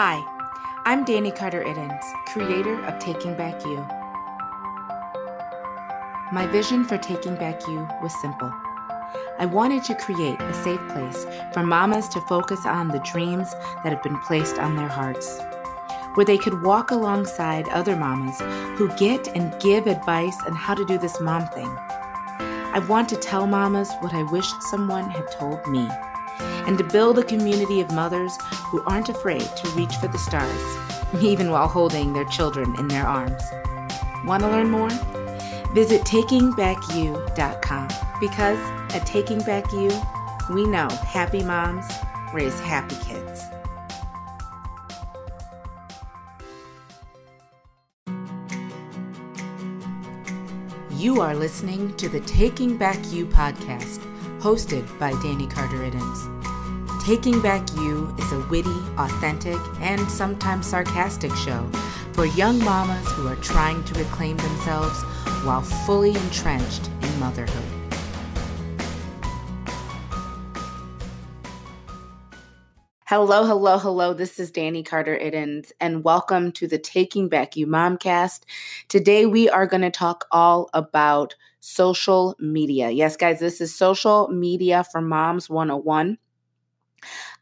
Hi, I'm Danny Carter Iddens, creator of Taking Back You. My vision for Taking Back You was simple. I wanted to create a safe place for mamas to focus on the dreams that have been placed on their hearts, where they could walk alongside other mamas who get and give advice on how to do this mom thing. I want to tell mamas what I wish someone had told me, and to build a community of mothers who aren't afraid to reach for the stars, even while holding their children in their arms. Want to learn more? Visit takingbackyou.com because at Taking Back You, we know happy moms raise happy kids. You are listening to the Taking Back You podcast, hosted by Danny Carter Iddens. Taking Back You is a witty, authentic, and sometimes sarcastic show for young mamas who are trying to reclaim themselves while fully entrenched in motherhood. Hello, hello, hello. This is Danny Carter Iddens, and welcome to the Taking Back You Momcast. Today, we are going to talk all about social media. Yes, guys, this is Social Media for Moms 101.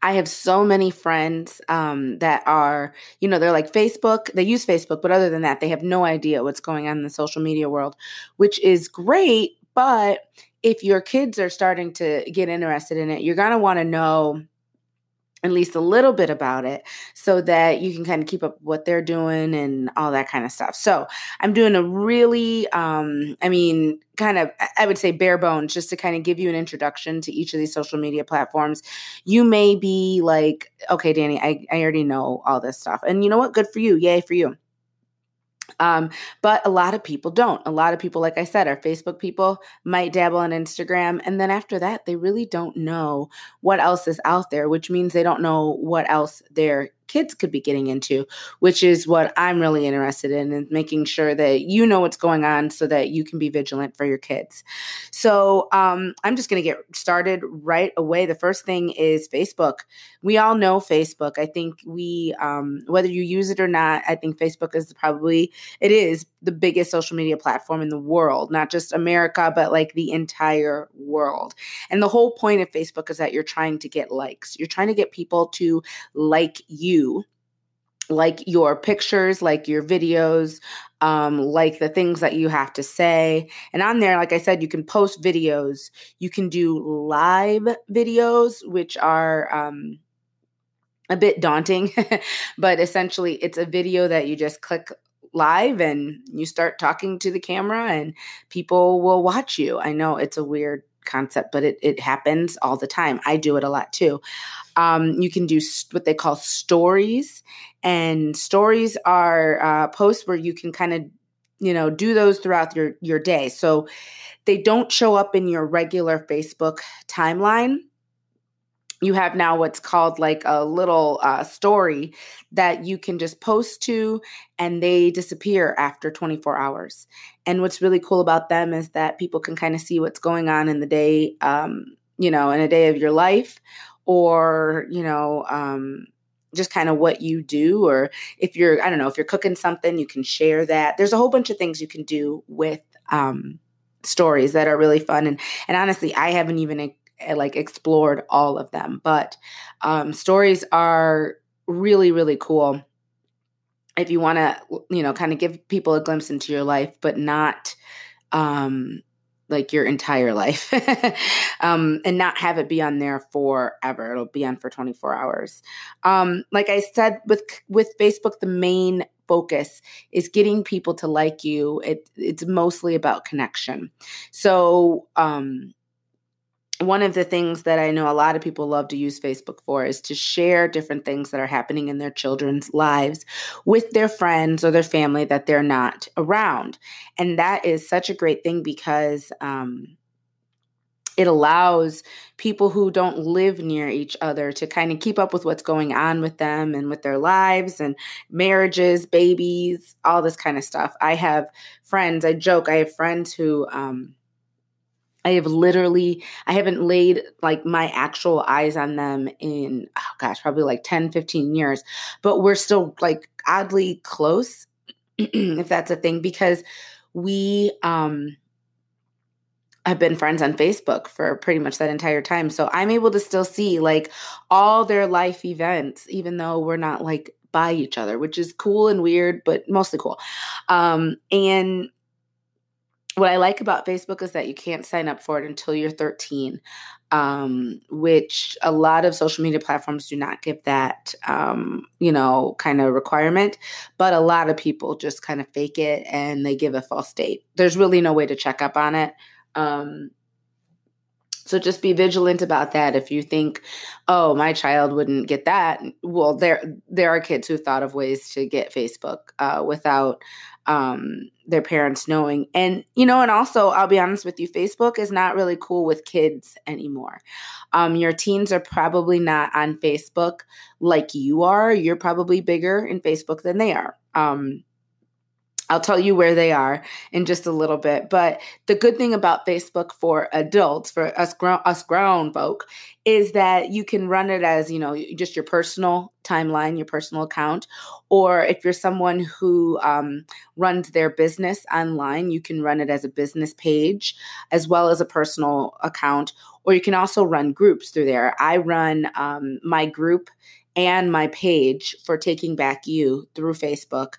I have so many friends um, that are, you know, they're like Facebook, they use Facebook, but other than that, they have no idea what's going on in the social media world, which is great. But if your kids are starting to get interested in it, you're going to want to know at least a little bit about it so that you can kind of keep up what they're doing and all that kind of stuff. So I'm doing a really, um, I mean, kind of, I would say bare bones, just to kind of give you an introduction to each of these social media platforms. You may be like, okay, Danny, I, I already know all this stuff. And you know what? Good for you. Yay for you. Um, but a lot of people don't. A lot of people, like I said, are Facebook people, might dabble on Instagram. And then after that, they really don't know what else is out there, which means they don't know what else they're kids could be getting into, which is what I'm really interested in and making sure that you know what's going on so that you can be vigilant for your kids. So um, I'm just going to get started right away. The first thing is Facebook. We all know Facebook. I think we, um, whether you use it or not, I think Facebook is probably, it is the biggest social media platform in the world, not just America, but like the entire world. And the whole point of Facebook is that you're trying to get likes. You're trying to get people to like you, like your pictures, like your videos, um, like the things that you have to say. And on there, like I said, you can post videos, you can do live videos, which are, um, a bit daunting, but essentially it's a video that you just click live and you start talking to the camera and people will watch you. I know it's a weird concept, but it, it happens all the time. I do it a lot too. Um, you can do what they call stories, and stories are uh, posts where you can kind of you know do those throughout your your day so they don't show up in your regular facebook timeline you have now what's called like a little uh, story that you can just post to and they disappear after 24 hours. And what's really cool about them is that people can kind of see what's going on in the day um, you know in a day of your life or you know um, just kind of what you do or if you're i don't know if you're cooking something you can share that. There's a whole bunch of things you can do with um, stories that are really fun and and honestly i haven't even like explored all of them. But um, stories are really, really cool if you want to, you know, kind of give people a glimpse into your life, but not um, like your entire life um, and not have it be on there forever. It'll be on for 24 hours. Um, like I said, with with Facebook, the main focus is getting people to like you. It, it's mostly about connection. So, um, one of the things that I know a lot of people love to use Facebook for is to share different things that are happening in their children's lives with their friends or their family that they're not around. And that is such a great thing because um, it allows people who don't live near each other to kind of keep up with what's going on with them and with their lives and marriages, babies, all this kind of stuff. I have friends, I joke, I have friends who, um, I have literally, I haven't laid like my actual eyes on them in, oh gosh, probably like 10, 15 years, but we're still like oddly close, if that's a thing, because we, um, have been friends on Facebook for pretty much that entire time. So I'm able to still see like all their life events, even though we're not like by each other, which is cool and weird, but mostly cool. Um, and what I like about Facebook is that you can't sign up for it until you're 13, um, which a lot of social media platforms do not give that, um, you know, kind of requirement. But a lot of people just kind of fake it and they give a false date. There's really no way to check up on it. Um, so just be vigilant about that. If you think, oh, my child wouldn't get that, well, there there are kids who thought of ways to get Facebook uh, without um, their parents knowing. And, you know, and also, I'll be honest with you, Facebook is not really cool with kids anymore. Um, your teens are probably not on Facebook like you are. You're probably bigger in Facebook than they are. Um, I'll tell you where they are in just a little bit. But the good thing about Facebook for adults, for us grown us grown folk, is that you can run it as you know just your personal timeline, your personal account, or if you're someone who um, runs their business online, you can run it as a business page as well as a personal account. Or you can also run groups through there. I run um, my group and my page for Taking Back You through Facebook.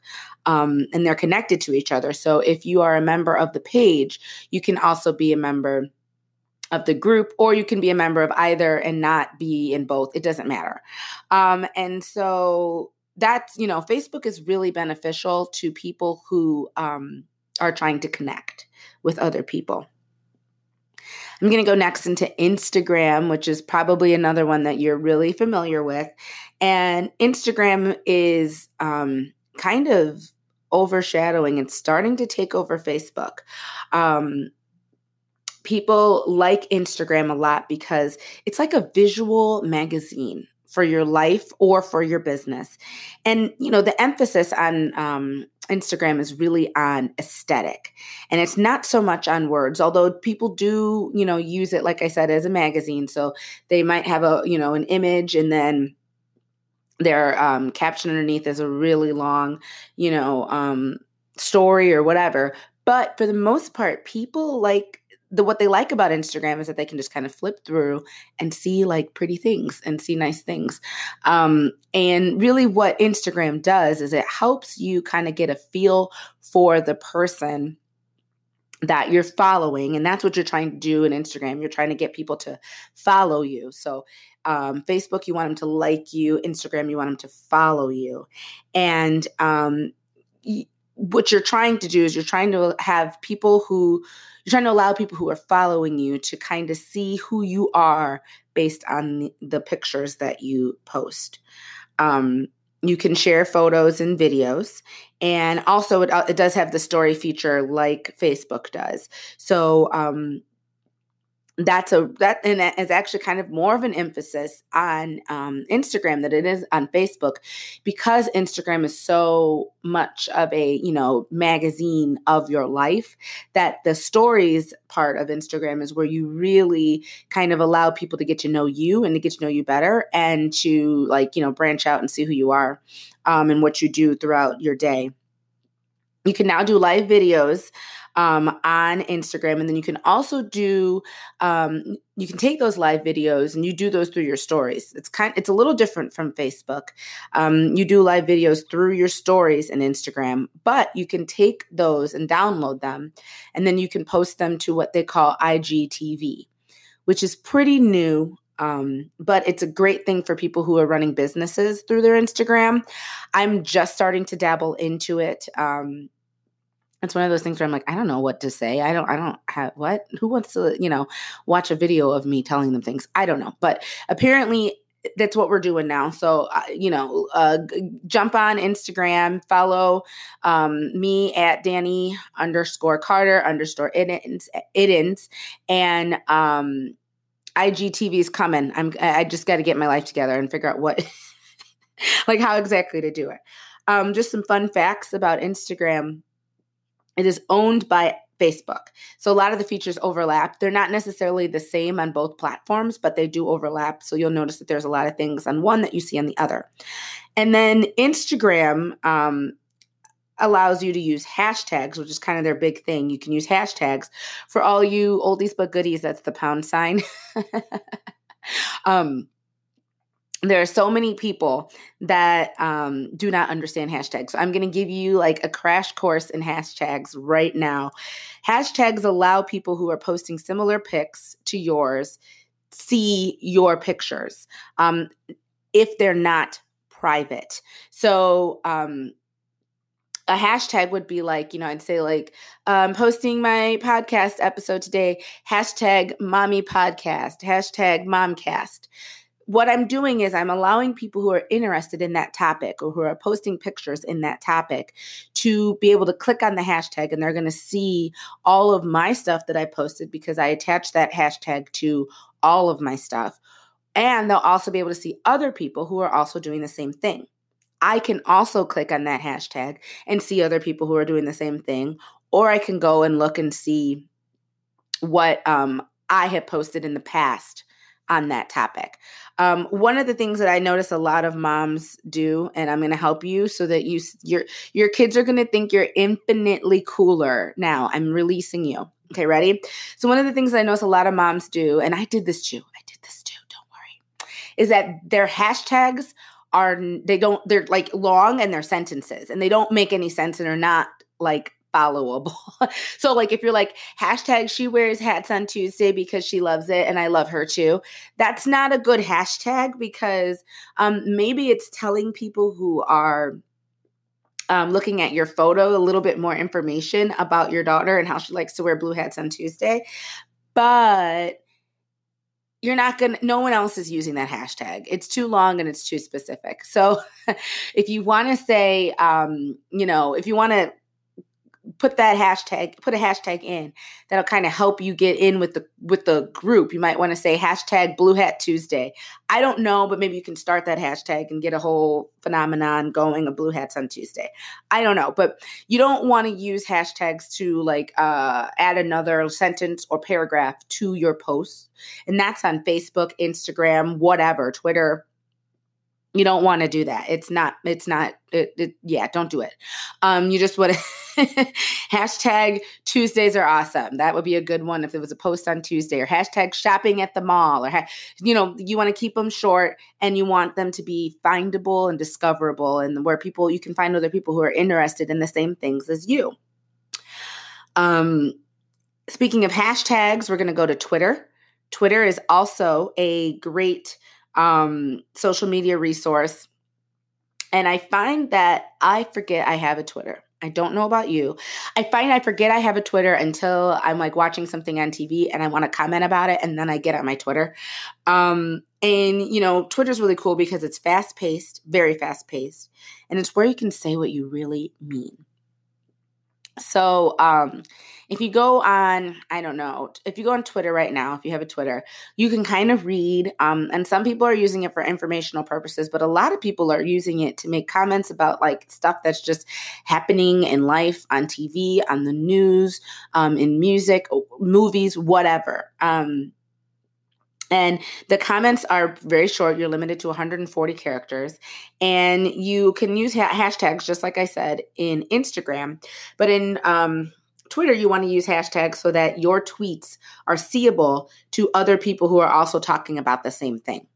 Um, and they're connected to each other. So if you are a member of the page, you can also be a member of the group, or you can be a member of either and not be in both. It doesn't matter. Um, and so that's, you know, Facebook is really beneficial to people who um, are trying to connect with other people. I'm going to go next into Instagram, which is probably another one that you're really familiar with. And Instagram is um, kind of overshadowing and starting to take over Facebook. Um, people like Instagram a lot because it's like a visual magazine for your life or for your business. And, you know, the emphasis on um, Instagram is really on aesthetic and it's not so much on words, although people do, you know, use it, like I said, as a magazine. So they might have a, you know, an image and then their um, caption underneath is a really long, you know, um, story or whatever. But for the most part, people like the what they like about Instagram is that they can just kind of flip through and see like pretty things and see nice things. Um, and really, what Instagram does is it helps you kind of get a feel for the person that you're following and that's what you're trying to do in instagram you're trying to get people to follow you so um, facebook you want them to like you instagram you want them to follow you. And um, what you're trying to do is you're trying to have people who you're trying to allow people who are following you to kind of see who you are based on the, the pictures that you post. Um, you can share photos and videos and also it, uh, it does have the story feature like facebook does. So um, that's a that and that is actually kind of more of an emphasis on um, Instagram than it is on Facebook because Instagram is so much of a you know magazine of your life that the stories part of Instagram is where you really kind of allow people to get to know you and to get to know you better and to like you know branch out and see who you are um, and what you do throughout your day. You can now do live videos um, on Instagram. And then you can also do, um, you can take those live videos and you do those through your stories. It's kind, it's a little different from Facebook. Um, you do live videos through your stories and Instagram, but you can take those and download them, and then you can post them to what they call IGTV, which is pretty new um, but it's a great thing for people who are running businesses through their Instagram. I'm just starting to dabble into it. Um, it's one of those things where I'm like, I don't know what to say. I don't, I don't have what, who wants to, you know, watch a video of me telling them things? I don't know. But apparently that's what we're doing now. So, uh, you know, uh, jump on Instagram, follow um, me at Danny underscore Carter underscore Iddens, Iddens and um, IGTV is coming. I'm, I just got to get my life together and figure out what, like how exactly to do it. Um, just some fun facts about Instagram it is owned by Facebook. So a lot of the features overlap. They're not necessarily the same on both platforms, but they do overlap. So you'll notice that there's a lot of things on one that you see on the other. And then Instagram um, allows you to use hashtags, which is kind of their big thing. You can use hashtags for all you oldies but goodies. That's the pound sign. um, there are so many people that um, do not understand hashtags. So I'm going to give you like a crash course in hashtags right now. Hashtags allow people who are posting similar pics to yours see your pictures um, if they're not private. So um, a hashtag would be like, you know, I'd say like, um, posting my podcast episode today, hashtag mommy podcast, hashtag momcast what I'm doing is I'm allowing people who are interested in that topic or who are posting pictures in that topic to be able to click on the hashtag and they're going to see all of my stuff that I posted because I attach that hashtag to all of my stuff. And they'll also be able to see other people who are also doing the same thing. I can also click on that hashtag and see other people who are doing the same thing, or I can go and look and see what um, I have posted in the past on that topic. Um, one of the things that I notice a lot of moms do, and I'm going to help you so that you your your kids are going to think you're infinitely cooler. Now I'm releasing you. Okay, ready? So one of the things I notice a lot of moms do, and I did this too. I did this too. Don't worry. Is that their hashtags are they don't they're like long and they're sentences and they don't make any sense and are not like followable. so, like, if you're like, hashtag she wears hats on Tuesday because she loves it and I love her too, that's not a good hashtag because um, maybe it's telling people who are um, looking at your photo a little bit more information about your daughter and how she likes to wear blue hats on Tuesday. But you're not going to, no one else is using that hashtag. It's too long and it's too specific. So if you want to say, um, you know, if you want to put that hashtag put a hashtag in that'll kind of help you get in with the with the group. You might want to say hashtag blue hat tuesday. I don't know but maybe you can start that hashtag and get a whole phenomenon going of blue hats on tuesday. I don't know but you don't want to use hashtags to like uh, add another sentence or paragraph to your posts and that's on facebook instagram whatever twitter you don't want to do that. It's not it's not it, it, yeah don't do it. Um you just to hashtag tuesdays are awesome. That would be a good one if there was a post on tuesday or hashtag shopping at the mall or ha- you know you want to keep them short and you want them to be findable and discoverable and where people you can find other people who are interested in the same things as you. Um speaking of hashtags we're going to go to twitter. Twitter is also a great um, social media resource. And I find that I forget I have a Twitter. I don't know about you. I find I forget I have a Twitter until I'm like watching something on TV and I want to comment about it, and then I get on my Twitter. Um, and you know, Twitter's really cool because it's fast paced, very fast paced, and it's where you can say what you really mean. So, um, if you go on, I don't know, if you go on Twitter right now, if you have a Twitter, you can kind of read. Um, and some people are using it for informational purposes, but a lot of people are using it to make comments about like stuff that's just happening in life, on TV, on the news, um, in music, movies, whatever. Um, and the comments are very short. You're limited to 140 characters. And you can use ha- hashtags, just like I said, in Instagram. But in um, Twitter, you want to use hashtags so that your tweets are seeable to other people who are also talking about the same thing.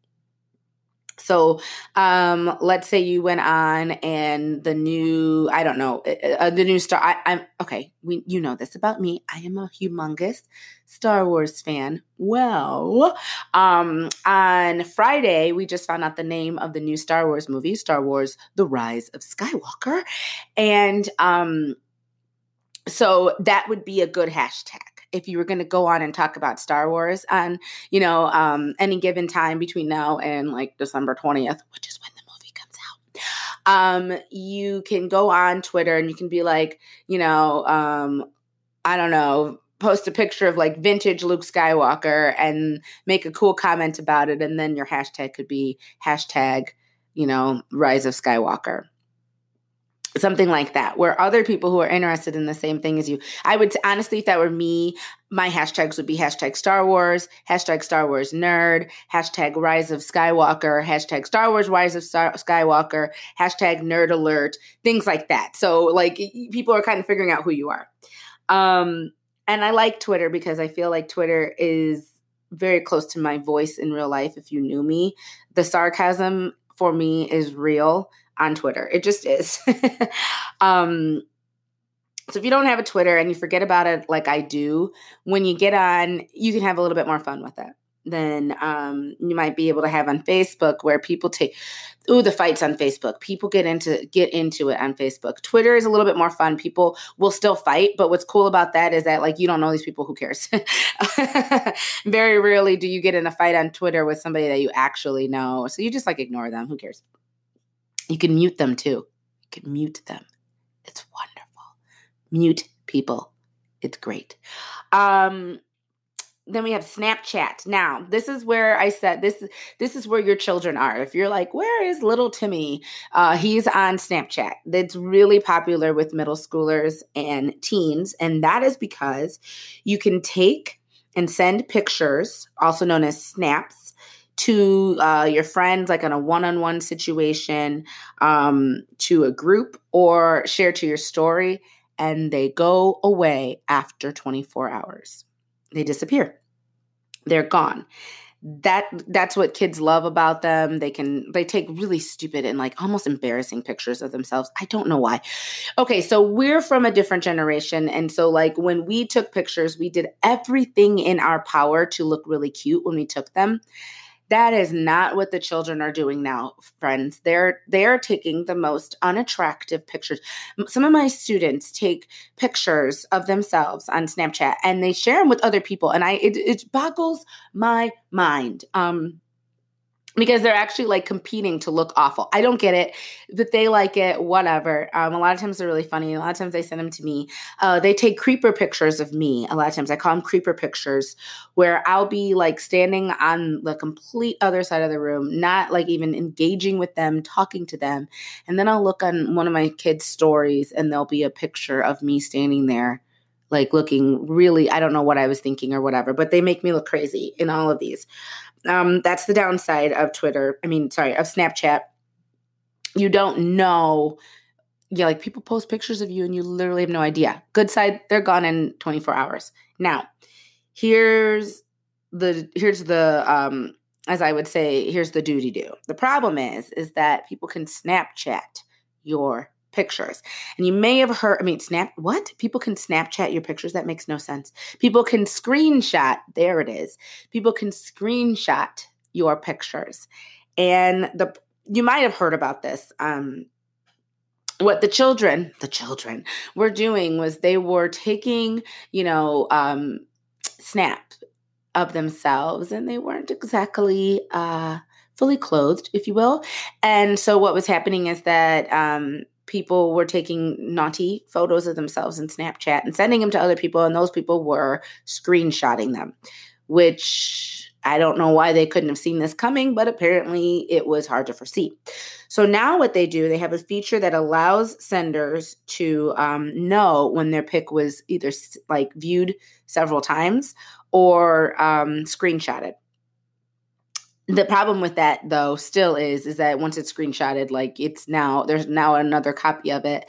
So, um, let's say you went on and the new, I don't know, uh, uh the new star. I, am okay. We, you know this about me. I am a humongous Star Wars fan. Well, um, on Friday, we just found out the name of the new Star Wars movie, Star Wars: The Rise of Skywalker, and um, so that would be a good hashtag if you were going to go on and talk about Star Wars on, you know, um, any given time between now and like December 20th, which is when the movie comes out, um, you can go on Twitter and you can be like, you know, um, I don't know, post a picture of like vintage Luke Skywalker and make a cool comment about it. And then your hashtag could be hashtag, you know, rise of Skywalker. Something like that where other people who are interested in the same thing as you. I would honestly if that were me my hashtags would be hashtag star wars hashtag star wars nerd hashtag rise of skywalker hashtag star wars rise of Star- skywalker hashtag nerd alert things like that. So like people are kind of figuring out who you are. Um and i like twitter because i feel like twitter is very close to my voice in real life if you knew me. The sarcasm for me is real on Twitter. It just is. um, so if you don't have a Twitter and you forget about it like I do, when you get on, you can have a little bit more fun with it than um, you might be able to have on Facebook, where people take ooh the fights on Facebook. People get into get into it on Facebook. Twitter is a little bit more fun. People will still fight, but what's cool about that is that like you don't know these people. Who cares? Very rarely do you get in a fight on Twitter with somebody that you actually know, so you just like ignore them. Who cares? You can mute them too. You can mute them. It's wonderful. Mute people. It's great. Um, then we have Snapchat. Now, this is where I said this this is where your children are. If you're like, where is little Timmy? Uh, he's on Snapchat. That's really popular with middle schoolers and teens, and that is because you can take and send pictures, also known as snaps, to uh, your friends, like on a one on one situation, um, to a group, or share to your story, and they go away after 24 hours. They disappear. They're gone. That that's what kids love about them. They can they take really stupid and like almost embarrassing pictures of themselves. I don't know why. Okay so we're from a different generation and so like when we took pictures we did everything in our power to look really cute when we took them that is not what the children are doing now, friends. They're they're taking the most unattractive pictures. Some of my students take pictures of themselves on Snapchat and they share them with other people, and I it, it boggles my mind. Um, because they're actually like competing to look awful. I don't get it, but they like it, whatever. Um, a lot of times they're really funny. A lot of times they send them to me. Uh, they take creeper pictures of me. A lot of times I call them creeper pictures where I'll be like standing on the complete other side of the room, not like even engaging with them, talking to them. And then I'll look on one of my kids' stories and there'll be a picture of me standing there like looking really i don't know what i was thinking or whatever but they make me look crazy in all of these um, that's the downside of Twitter. I mean, sorry, of Snapchat. You don't know. Yeah, like people post pictures of you and you literally have no idea. Good side, they're gone in 24 hours. Now, here's the here's the um as I would say, here's the duty do. The problem is, is that people can Snapchat your pictures. And you may have heard, I mean, snap, what? People can Snapchat your pictures? That makes no sense. People can screenshot, there it is. People can screenshot your pictures. And the, you might have heard about this. Um, what the children, the children were doing was they were taking, you know, um, snap of themselves and they weren't exactly, uh, fully clothed, if you will. And so what was happening is that um, people were taking naughty photos of themselves in Snapchat and sending them to other people, and those people were screenshotting them, which I don't know why they couldn't have seen this coming, but apparently it was hard to foresee. So now what they do, they have a feature that allows senders to um, know when their pic was either like viewed several times or um, screenshotted the problem with that though still is is that once it's screenshotted like it's now there's now another copy of it.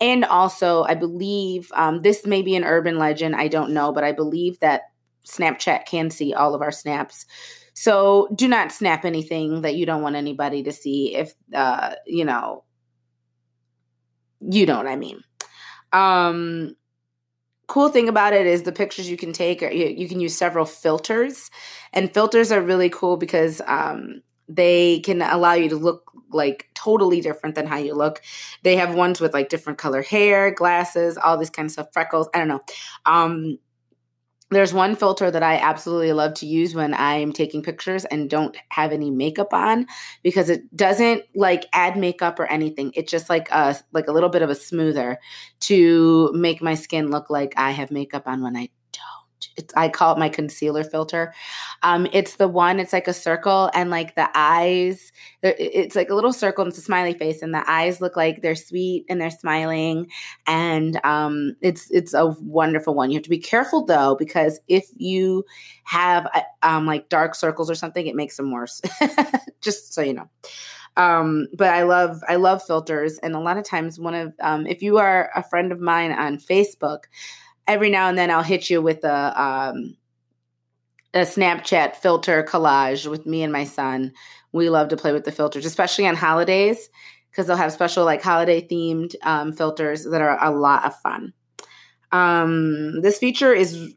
And also i believe um, this may be an urban legend i don't know but i believe that snapchat can see all of our snaps. So do not snap anything that you don't want anybody to see if uh you know you know what i mean. Um cool thing about it is the pictures you can take you, you, can use several filters. And filters are really cool because um, they can allow you to look like totally different than how you look. They have ones with like different color hair glasses all this kind of stuff freckles i don't know. Um, there's one filter that I absolutely love to use when I'm taking pictures and don't have any makeup on because it doesn't like add makeup or anything. It's just like a like a little bit of a smoother to make my skin look like I have makeup on when I it's I call it my concealer filter. Um, it's the one. It's like a circle, and like the eyes, it's like a little circle, and it's a smiley face, and the eyes look like they're sweet and they're smiling, and um, it's it's a wonderful one. You have to be careful though, because if you have uh, um like dark circles or something, it makes them worse. Just so you know um but i love i love filters and a lot of times one of um if you are a friend of mine on facebook every now and then I'll hit you with a um, a Snapchat filter collage with me and my son. We love to play with the filters, especially on holidays, because they'll have special like holiday themed um, filters that are a lot of fun. Um, this feature is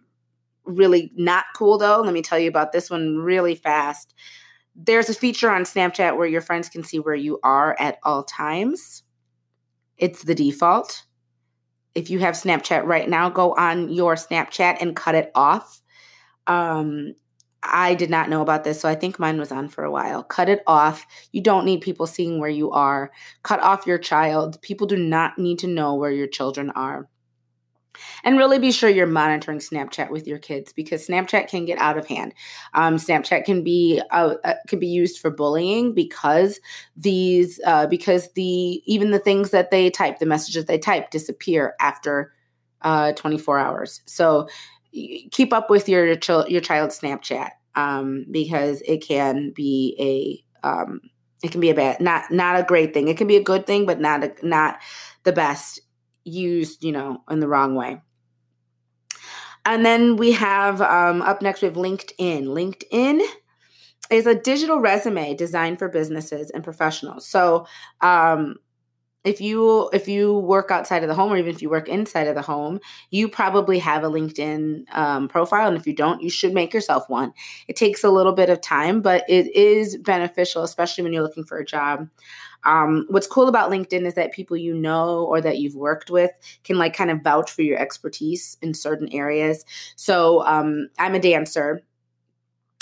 really not cool though. Let me tell you about this one really fast. There's a feature on Snapchat where your friends can see where you are at all times. It's the default if you have Snapchat right now, go on your Snapchat and cut it off. Um, I did not know about this, so I think mine was on for a while. Cut it off. You don't need people seeing where you are. Cut off your child. People do not need to know where your children are. And really be sure you're monitoring Snapchat with your kids because Snapchat can get out of hand. Um, Snapchat can be uh, uh, can be used for bullying because these uh, because the even the things that they type, the messages they type, disappear after uh, 24 hours. So keep up with your your child's Snapchat um, because it can be a um, it can be a bad not not a great thing. It can be a good thing, but not a, not the best used, you know, in the wrong way. And then we have um, up next, we have LinkedIn. LinkedIn is a digital resume designed for businesses and professionals. So, um, if you if you work outside of the home or even if you work inside of the home you probably have a linkedin um, profile and if you don't you should make yourself one it takes a little bit of time but it is beneficial especially when you're looking for a job um, what's cool about LinkedIn is that people you know or that you've worked with can like kind of vouch for your expertise in certain areas. So um, I'm a dancer.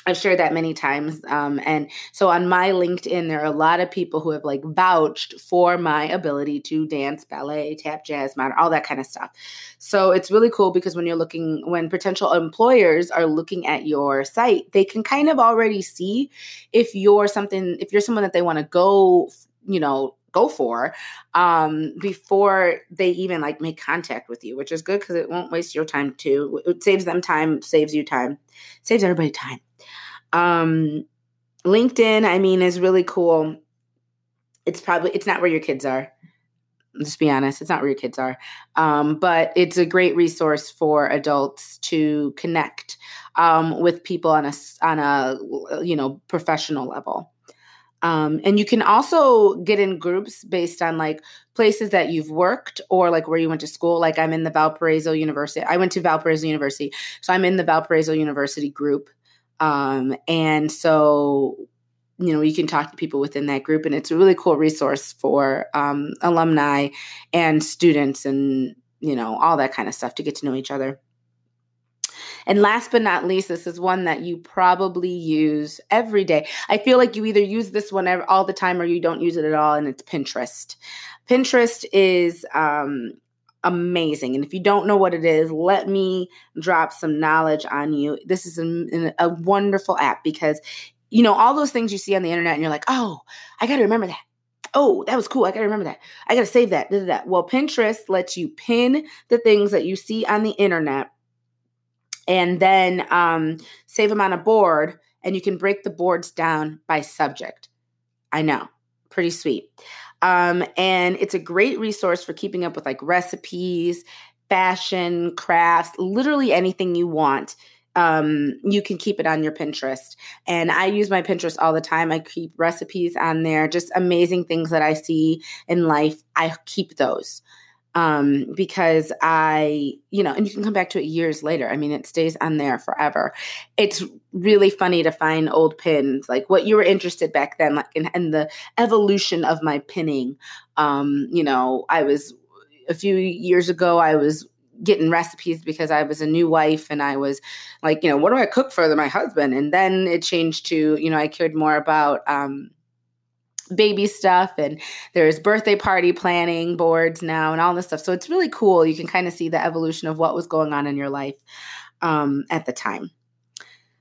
I've shared that many times. Um, and so on my LinkedIn, there are a lot of people who have like vouched for my ability to dance, ballet, tap, jazz, modern, all that kind of stuff. So it's really cool because when you're looking, when potential employers are looking at your site, they can kind of already see if you're something, if you're someone that they want to go you know go for um, before they even like make contact with you which is good because it won't waste your time too. It saves them time saves you time saves everybody time. Um, linkedin i mean is really cool. It's probably it's not where your kids are. Just be honest it's not where your kids are. Um, but it's a great resource for adults to connect um, with people on a on a you know professional level um, and you can also get in groups based on like places that you've worked or like where you went to school. Like I'm in the Valparaiso University. I went to Valparaiso University. So I'm in the Valparaiso University group. Um, and so, you know, you can talk to people within that group. And it's a really cool resource for um, alumni and students and, you know, all that kind of stuff to get to know each other. And last but not least, this is one that you probably use every day. I feel like you either use this one all the time or you don't use it at all, and it's Pinterest. Pinterest is um, amazing. And if you don't know what it is, let me drop some knowledge on you. This is a, a wonderful app because, you know, all those things you see on the internet and you're like, oh, I got to remember that oh, that was cool. I got to remember that. I got to save that. Did that. Well, Pinterest lets you pin the things that you see on the internet and then um, save them on a board and you can break the boards down by subject i know pretty sweet um, and it's a great resource for keeping up with like recipes fashion crafts literally anything you want um, you can keep it on your Pinterest. And I use my Pinterest all the time. I keep recipes on there, just amazing things that I see in life. I keep those um, because I, you know, and you can come back to it years later. I mean, it stays on there forever. It's really funny to find old pins, like what you were interested back then, like in the evolution of my pinning. Um, you know, I was a few years ago, I was getting recipes because I was a new wife and I was like, you know, what do I cook for my husband? And then it changed to, you know, I cared more about um, baby stuff and there's birthday party planning boards now and all this stuff. So it's really cool. You can kind of see the evolution of what was going on in your life. um, at the time.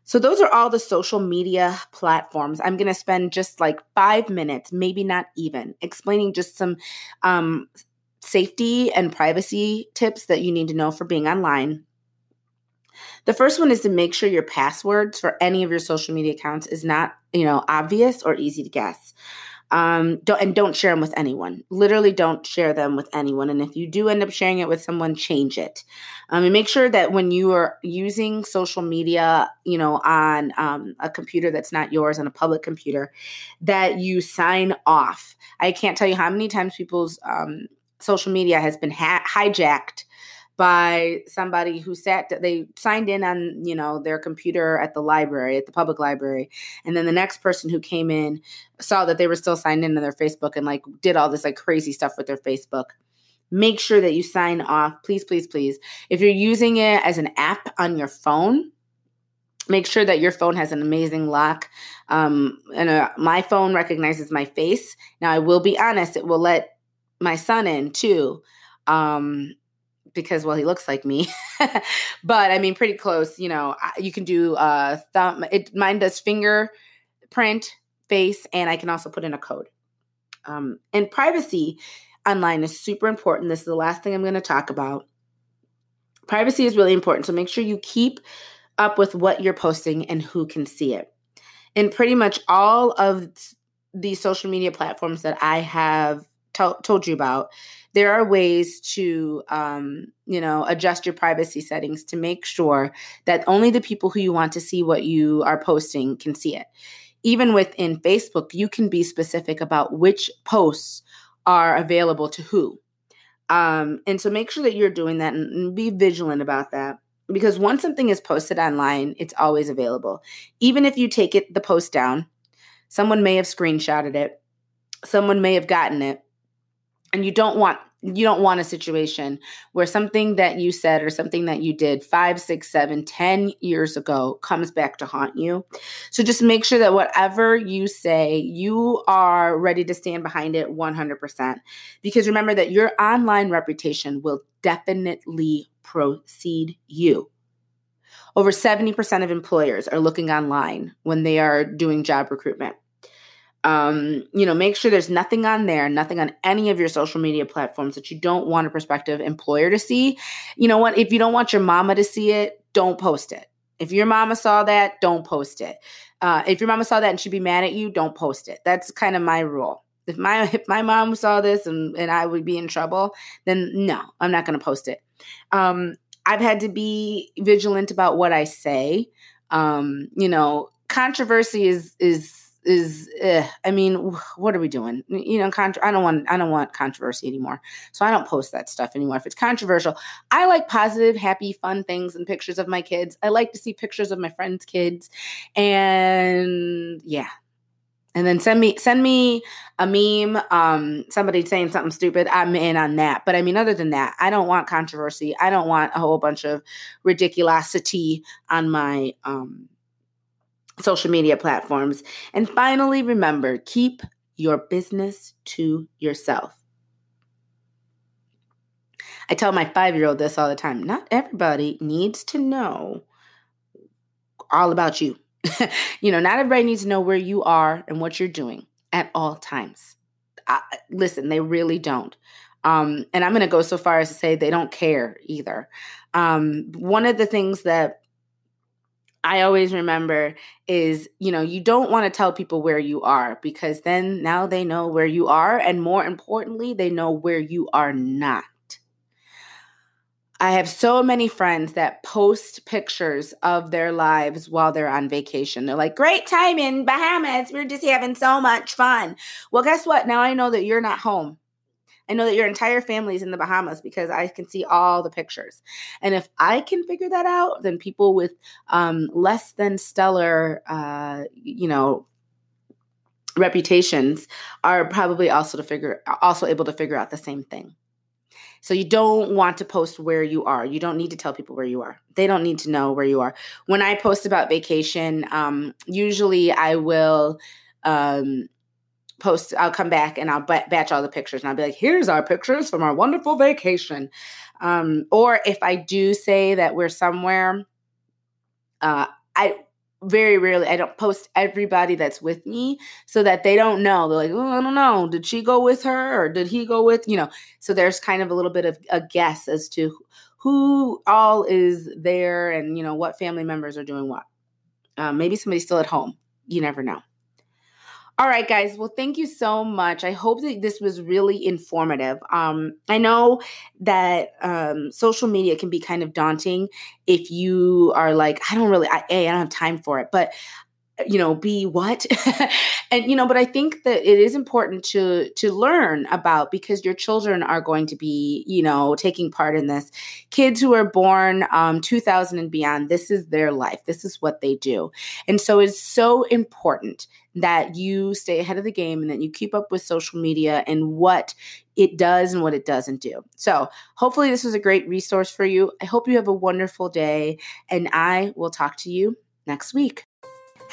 So, those are all the social media platforms. I'm going to spend just like five minutes, maybe not even, explaining just some um, safety and privacy tips that you need to know for being online. The first one is to make sure your passwords for any of your social media accounts is not, you know, obvious or easy to guess. Um, don't and don't share them with anyone. Literally, don't share them with anyone. And if you do end up sharing it with someone, change it. Um, and make sure that when you are using social media, you know, on um, a computer that's not yours, on a public computer, that you sign off. I can't tell you how many times people's um, social media has been ha- hijacked by somebody who sat they signed in on you know their computer at the library at the public library. And then the next person who came in saw that they were still signed in on their facebook and like did all this like crazy stuff with their facebook. Make sure that you sign off. Please please please. If you're using it as an app on your phone make sure that your phone has an amazing lock. Um, and uh, my phone recognizes my face. Now i will be honest it will let my son in too. Um, because well he looks like me. But i mean pretty close you know you can do uh thumb it mine does finger print face and i can also put in a code. Um, and privacy online is super important. This is the last thing i'm going to talk about. Privacy is really important so make sure you keep up with what you're posting and who can see it. In pretty much all of the social media platforms that i have to- told you about there are ways to um, you know adjust your privacy settings to make sure that only the people who you want to see what you are posting can see it. Even within facebook you can be specific about which posts are available to who. Um, and so make sure that you're doing that and, and be vigilant about that because once something is posted online it's always available. Even if you take it the post down someone may have screenshotted it. Someone may have gotten it and you don't want you don't want a situation where something that you said or something that you did five six seven ten years ago comes back to haunt you. So just make sure that whatever you say you are ready to stand behind it 100% because remember that your online reputation will definitely precede you. Over 70% of employers are looking online when they are doing job recruitment um, you know, make sure there's nothing on there, nothing on any of your social media platforms that you don't want a prospective employer to see. You know what? If you don't want your mama to see it, don't post it. If your mama saw that, don't post it. Uh, if your mama saw that and she'd be mad at you, don't post it. That's kind of my rule. If my if my mom saw this and, and I would be in trouble, then no, I'm not going to post it. Um, I've had to be vigilant about what I say. Um, you know, controversy is is is eh, i mean what are we doing? You know i don't want i don't want controversy anymore. So i don't post that stuff anymore. If it's controversial i like positive happy fun things and pictures of my kids. I like to see pictures of my friends kids. And yeah. And then send me send me a meme um somebody saying something stupid i'm in on that. But i mean other than that i don't want controversy. I don't want a whole bunch of ridiculosity on my um social media platforms. And finally, remember keep your business to yourself. I tell my five year old this all the time. Not everybody needs to know all about you. you know, not everybody needs to know where you are and what you're doing at all times. I, listen, they really don't. Um, and I'm going to go so far as to say they don't care either. Um, one of the things that I always remember is, you know, you don't want to tell people where you are because then now they know where you are. And more importantly, they know where you are not. I have so many friends that post pictures of their lives while they're on vacation. They're like, great time in Bahamas. We're just having so much fun. Well, guess what? Now I know that you're not home. I know that your entire family is in the Bahamas because I can see all the pictures. And if I can figure that out, then people with um, less than stellar, uh, you know, reputations are probably also to figure also able to figure out the same thing. So you don't want to post where you are. You don't need to tell people where you are. They don't need to know where you are. When I post about vacation, um, usually I will um, post i'll come back and i'll batch all the pictures and i'll be like here's our pictures from our wonderful vacation um, or if i do say that we're somewhere Uh, I very rarely I don't post everybody that's with me so that they don't know. They're like, oh, I don't know. Did she go with her or did he go with, you know? So there's kind of a little bit of a guess as to who all is there and, you know, what family members are doing what. Um, maybe somebody's still at home. You never know. All right, guys. Well, thank you so much. I hope that this was really informative. Um, I know that um, social media can be kind of daunting if you are like, I don't really, I, a, I don't have time for it, but you know be what and you know but i think that it is important to to learn about because your children are going to be you know taking part in this kids who are born um 2000 and beyond this is their life this is what they do and so it's so important that you stay ahead of the game and that you keep up with social media and what it does and what it doesn't do. So, hopefully, this was a great resource for you. I hope you have a wonderful day, and I will talk to you next week.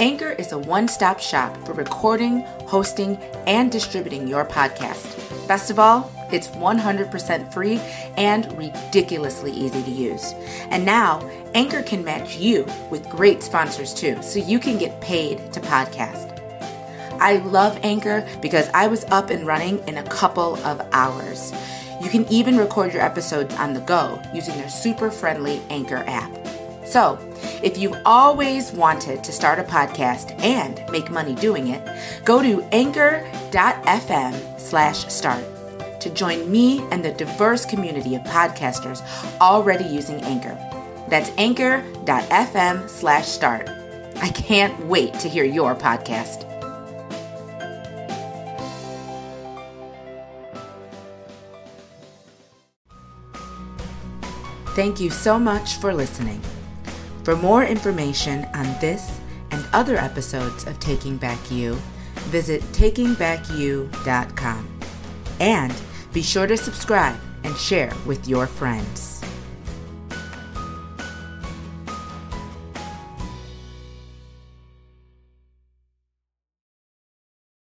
Anchor is a one stop shop for recording, hosting, and distributing your podcast. Best of all, it's 100% free and ridiculously easy to use. And now, Anchor can match you with great sponsors too, so you can get paid to podcast. I love Anchor because I was up and running in a couple of hours. You can even record your episodes on the go using their super friendly Anchor app. So, if you've always wanted to start a podcast and make money doing it, go to anchor.fm slash start to join me and the diverse community of podcasters already using Anchor. That's anchor.fm slash start. I can't wait to hear your podcast. Thank you so much for listening. For more information on this and other episodes of Taking Back You, visit takingbackyou.com. And be sure to subscribe and share with your friends.